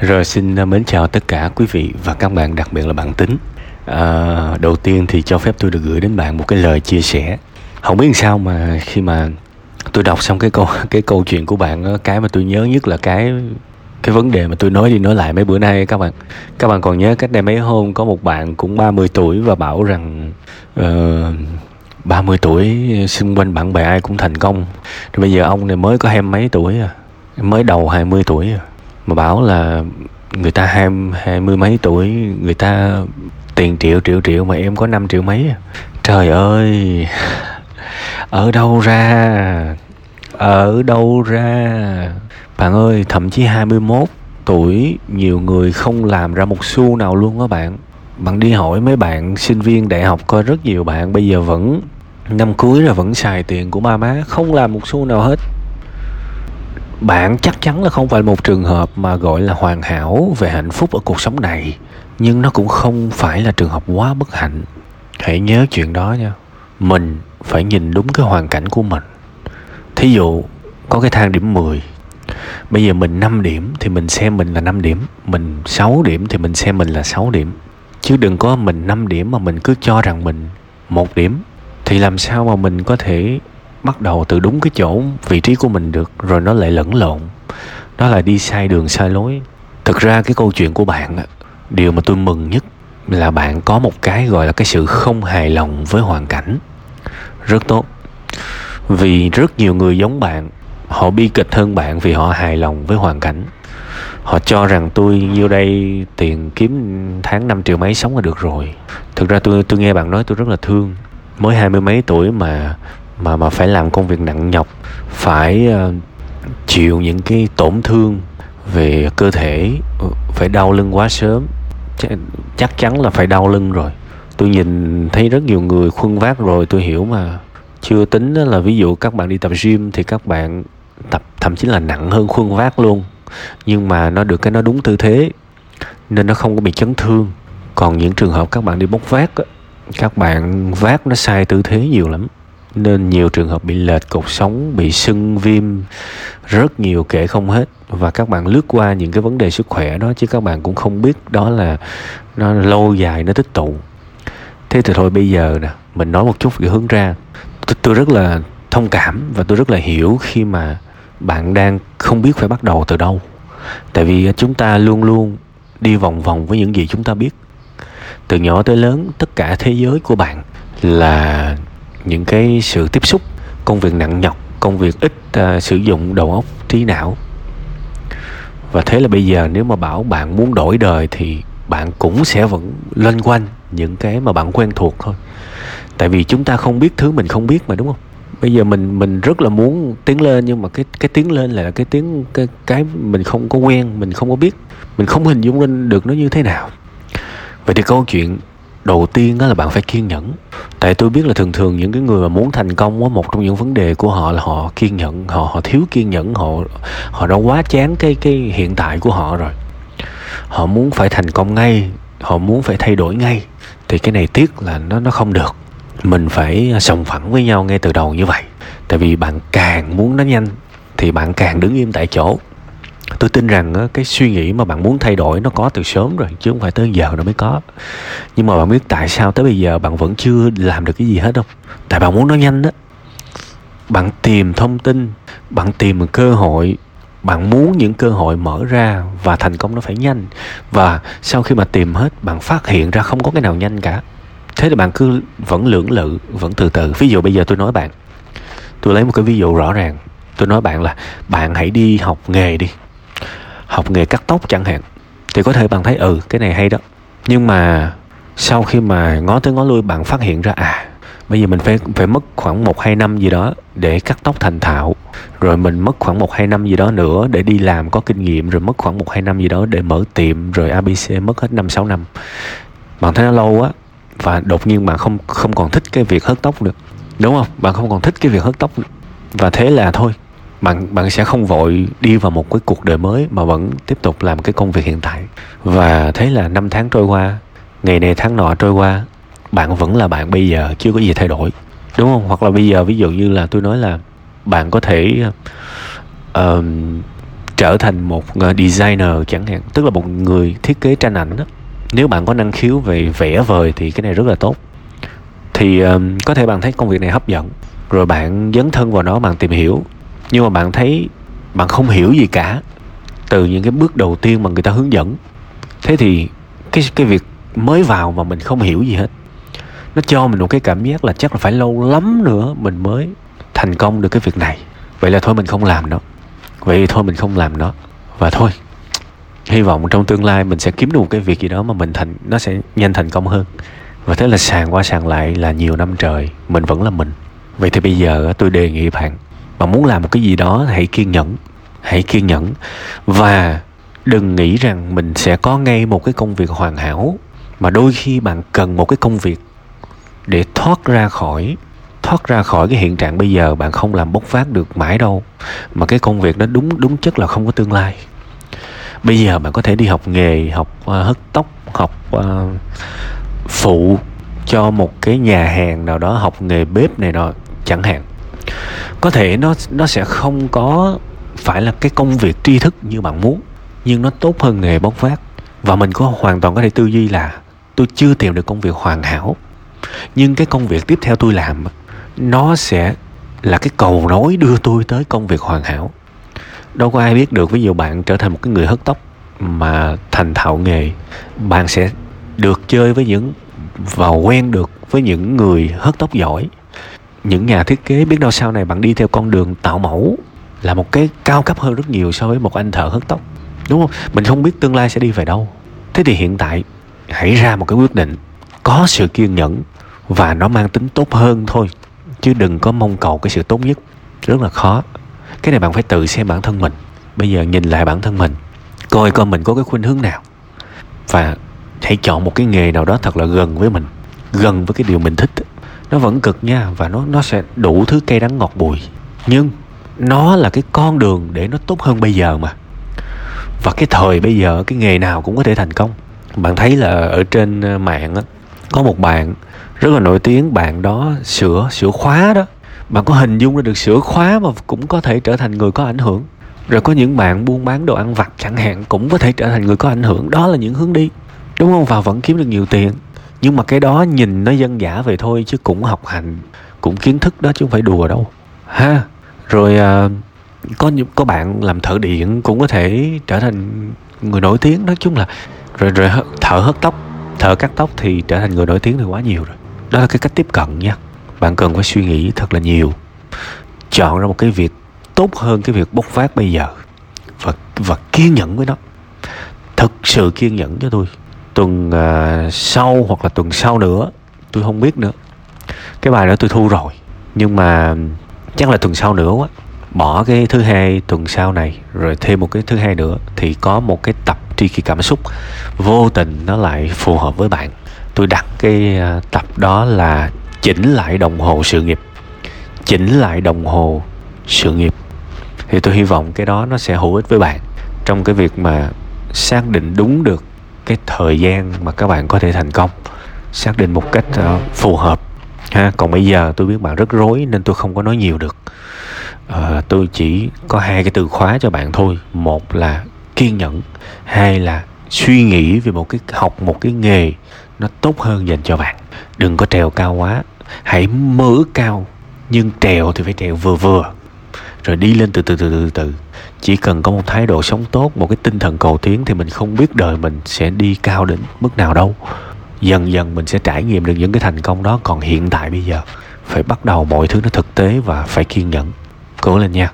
Rồi xin à, mến chào tất cả quý vị và các bạn, đặc biệt là bạn tính. À, đầu tiên thì cho phép tôi được gửi đến bạn một cái lời chia sẻ. Không biết sao mà khi mà tôi đọc xong cái câu cái câu chuyện của bạn cái mà tôi nhớ nhất là cái cái vấn đề mà tôi nói đi nói lại mấy bữa nay các bạn các bạn còn nhớ cách đây mấy hôm có một bạn cũng 30 tuổi và bảo rằng ờ, uh, 30 tuổi xung quanh bạn bè ai cũng thành công rồi bây giờ ông này mới có hai mấy tuổi à mới đầu 20 tuổi à mà bảo là người ta hai hai mươi mấy tuổi, người ta tiền triệu triệu triệu mà em có 5 triệu mấy à? trời ơi! Ở đâu ra? Ở đâu ra? Bạn ơi, thậm chí 21 tuổi, nhiều người không làm ra một xu nào luôn á bạn. Bạn đi hỏi mấy bạn sinh viên đại học coi rất nhiều bạn, bây giờ vẫn, năm cuối rồi vẫn xài tiền của ba má, không làm một xu nào hết bạn chắc chắn là không phải một trường hợp mà gọi là hoàn hảo về hạnh phúc ở cuộc sống này, nhưng nó cũng không phải là trường hợp quá bất hạnh. Hãy nhớ chuyện đó nha. Mình phải nhìn đúng cái hoàn cảnh của mình. Thí dụ, có cái thang điểm 10 bây giờ mình 5 điểm thì mình xem mình là 5 điểm. Mình 6 điểm thì mình xem mình là 6 điểm. Chứ đừng có mình 5 điểm mà mình cứ cho rằng mình một điểm. Thì làm sao mà mình có thể bắt đầu từ đúng cái chỗ vị trí của mình được, rồi nó lại lẫn lộn. Đó là đi sai đường, sai lối. Thực ra cái câu chuyện của bạn điều mà tôi mừng nhất là bạn có một cái gọi là cái sự không hài lòng với hoàn cảnh. Rất tốt. Vì rất nhiều người giống bạn, họ bi kịch hơn bạn vì họ hài lòng với hoàn cảnh. Họ cho rằng tôi nhiêu đây tiền kiếm tháng 5 triệu mấy sống là được rồi. Thực ra tôi tôi nghe bạn nói tôi rất là thương. Mới hai mươi mấy tuổi mà mà mà phải làm công việc nặng nhọc phải uh, chịu những cái tổn thương về cơ thể ừ, phải đau lưng quá sớm. Chắc, chắc chắn là phải đau lưng rồi. Tôi nhìn thấy rất nhiều người khuân vác rồi tôi hiểu mà. Chưa tính là ví dụ các bạn đi tập gym thì các bạn tập thậm chí là nặng hơn khuân vác luôn. Nhưng mà nó được cái nó đúng tư thế nên nó không có bị chấn thương. Còn những trường hợp các bạn đi bốc vác các bạn vác nó sai tư thế nhiều lắm nên nhiều trường hợp bị lệch cột sống bị sưng viêm rất nhiều kể không hết. Và các bạn lướt qua những cái vấn đề sức khỏe đó chứ các bạn cũng không biết đó là nó lâu dài nó tích tụ. Thế thì thôi bây giờ nè mình nói một chút về hướng ra. Tôi, tôi rất là thông cảm và tôi rất là hiểu khi mà bạn đang không biết phải bắt đầu từ đâu. Tại vì chúng ta luôn luôn đi vòng vòng với những gì chúng ta biết. Từ nhỏ tới lớn tất cả thế giới của bạn là những cái sự tiếp xúc công việc nặng nhọc công việc ít uh, sử dụng đầu óc trí não. Và thế là bây giờ nếu mà bảo bạn muốn đổi đời thì bạn cũng sẽ vẫn loanh quanh những cái mà bạn quen thuộc thôi. Tại vì chúng ta không biết thứ mình không biết mà đúng không? Bây giờ mình mình rất là muốn tiến lên nhưng mà cái cái tiến lên là cái tiếng cái cái mình không có quen mình không có biết mình không hình dung lên được nó như thế nào. Vậy thì câu chuyện đầu tiên đó là bạn phải kiên nhẫn. Tại tôi biết là thường thường những cái người mà muốn thành công á, một trong những vấn đề của họ là họ kiên nhẫn, họ họ thiếu kiên nhẫn, họ họ đã quá chán cái cái hiện tại của họ rồi. Họ muốn phải thành công ngay, họ muốn phải thay đổi ngay. Thì cái này tiếc là nó nó không được. Mình phải à, sòng phẳng với nhau ngay từ đầu như vậy. Tại vì bạn càng muốn nó nhanh, thì bạn càng đứng im tại chỗ tôi tin rằng cái suy nghĩ mà bạn muốn thay đổi nó có từ sớm rồi, chứ không phải tới giờ nó mới có. Nhưng mà bạn biết tại sao tới bây giờ bạn vẫn chưa làm được cái gì hết không tại bạn muốn nó nhanh đó bạn tìm thông tin, bạn tìm một cơ hội, bạn muốn những cơ hội mở ra và thành công nó phải nhanh. Và sau khi mà tìm hết, bạn phát hiện ra không có cái nào nhanh cả. Thế thì bạn cứ vẫn lưỡng lự, vẫn từ từ. Ví dụ bây giờ tôi nói bạn, tôi lấy một cái ví dụ rõ ràng. Tôi nói bạn là, bạn hãy đi học nghề đi học nghề cắt tóc chẳng hạn, thì có thể bạn thấy ừ cái này hay đó. Nhưng mà sau khi mà ngó tới ngó lui, bạn phát hiện ra à bây giờ mình phải phải mất khoảng một hai năm gì đó để cắt tóc thành thạo, rồi mình mất khoảng một hai năm gì đó nữa để đi làm có kinh nghiệm, rồi mất khoảng một hai năm gì đó để mở tiệm, rồi abc mất hết năm, sáu năm. Bạn thấy nó lâu quá, và đột nhiên bạn không không còn thích cái việc hớt tóc nữa. Đúng không? Bạn không còn thích cái việc hớt tóc nữa. và thế là thôi bạn bạn sẽ không vội đi vào một cái cuộc đời mới mà vẫn tiếp tục làm cái công việc hiện tại. Và thế là năm tháng trôi qua ngày này tháng nọ trôi qua bạn vẫn là bạn bây giờ chưa có gì thay đổi. Đúng không? Hoặc là bây giờ ví dụ như là tôi nói là bạn có thể uh, trở thành một ờ, designer chẳng hạn tức là một người thiết kế tranh ảnh đó nếu bạn có năng khiếu về vẽ vời thì cái này rất là tốt. Thì um, có thể bạn thấy công việc này hấp dẫn rồi bạn dấn thân vào nó bạn tìm hiểu nhưng mà bạn thấy bạn không hiểu gì cả từ những cái bước đầu tiên mà người ta hướng dẫn. Thế thì cái cái việc mới vào mà mình không hiểu gì hết. Nó cho mình một cái cảm giác là chắc là phải lâu lắm nữa mình mới thành công được cái việc này. Vậy là thôi mình không làm nó. Vậy thì thôi mình không làm nó. Và thôi, hy vọng trong tương lai mình sẽ kiếm được một cái việc gì đó mà mình thành, nó sẽ nhanh thành công hơn. Và thế là sàn qua sàn lại là nhiều năm trời, mình vẫn là mình. Vậy thì bây giờ tôi đề nghị bạn mà muốn làm một cái gì đó hãy kiên nhẫn. Hãy kiên nhẫn. Và đừng nghĩ rằng mình sẽ có ngay một cái công việc hoàn hảo mà đôi khi bạn cần một cái công việc để thoát ra khỏi thoát ra khỏi cái hiện trạng bây giờ bạn không làm bốc phát được mãi đâu. Mà cái công việc đó đúng đúng chất là không có tương lai. Bây giờ bạn có thể đi học nghề học uh, hớt tóc học uh, phụ cho một cái nhà hàng nào đó học nghề bếp này nọ chẳng hạn có thể nó nó sẽ không có phải là cái công việc tri thức như bạn muốn, nhưng nó tốt hơn nghề bốc vác. Và mình có hoàn toàn có thể tư duy là tôi chưa tìm được công việc hoàn hảo. Nhưng cái công việc tiếp theo tôi làm, nó sẽ là cái cầu nối đưa tôi tới công việc hoàn hảo. Đâu có ai biết được, ví dụ bạn trở thành một cái người hớt tóc mà thành thạo nghề, bạn sẽ được chơi với những và quen được với những người hớt tóc giỏi những nhà thiết kế biết đâu sau này bạn đi theo con đường tạo mẫu là một cái cao cấp hơn rất nhiều so với một anh thợ hớt tóc. Đúng không? Mình không biết tương lai sẽ đi về đâu. Thế thì hiện tại, hãy ra một cái quyết định có sự kiên nhẫn và nó mang tính tốt hơn thôi, chứ đừng có mong cầu cái sự tốt nhất. Rất là khó. Cái này bạn phải tự xem bản thân mình. Bây giờ nhìn lại bản thân mình, coi coi mình có cái khuynh hướng nào. Và hãy chọn một cái nghề nào đó thật là gần với mình, gần với cái điều mình thích nó vẫn cực nha, và nó nó sẽ đủ thứ cây đắng ngọt bùi. Nhưng nó là cái con đường để nó tốt hơn bây giờ mà. Và cái thời bây giờ, cái nghề nào cũng có thể thành công. Bạn thấy là ở trên ờ, mạng á, có một bạn rất là nổi tiếng, bạn đó sửa sửa khóa đó. Bạn có hình dung ra được sửa khóa mà cũng có thể trở thành người có ảnh hưởng. Rồi có những bạn buôn bán đồ ăn vặt chẳng hạn cũng có thể trở thành người có ảnh hưởng. Đó là những hướng đi. Đúng không? Và vẫn kiếm được nhiều tiền nhưng mà cái đó nhìn nó dân giả về thôi chứ cũng học hành cũng kiến thức đó chứ không phải đùa đâu. Ha rồi à, có những có bạn làm thợ điện cũng có thể trở thành người nổi tiếng nói chung là rồi rồi thợ hớt tóc thợ cắt tóc thì trở thành người nổi tiếng thì quá nhiều rồi. Đó là cái cách tiếp cận nha. Bạn cần phải suy nghĩ thật là nhiều. Chọn ra một cái việc tốt hơn cái việc bốc vác bây giờ và và kiên nhẫn với nó. Thực sự kiên nhẫn cho tôi tuần uh, sau hoặc là tuần sau nữa tôi không biết nữa. Cái bài đó tôi thu rồi nhưng mà chắc là tuần sau nữa quá. Bỏ cái thứ hai tuần sau này rồi thêm một cái thứ hai nữa thì có một cái tập tri kỳ cảm xúc vô tình nó lại phù hợp với bạn. Tôi đặt cái à, tập đó là chỉnh lại đồng hồ sự nghiệp. Chỉnh lại đồng hồ sự nghiệp. Thì tôi hy vọng cái đó nó sẽ hữu ích với bạn trong cái việc mà xác định đúng được cái thời gian mà các bạn có thể thành công xác định một cách uh, phù hợp ha. Còn bây giờ tôi biết bạn rất rối nên tôi không có nói nhiều được. Uh, tôi chỉ có hai cái từ khóa cho bạn thôi. Một là kiên nhẫn hai là suy nghĩ về một cái học một cái nghề nó tốt hơn dành cho bạn. Đừng có trèo cao quá. Hãy mơ ước cao nhưng trèo thì phải trèo vừa vừa rồi đi lên từ từ từ từ từ chỉ cần có một thái độ sống tốt, một cái tinh thần cầu tiến thì mình không biết đời mình sẽ đi cao đến mức nào đâu. Dần dần mình sẽ trải nghiệm được những cái thành công đó. Còn hiện tại bây giờ, phải bắt đầu mọi thứ nó thực tế và phải kiên nhẫn. Cố lên nha.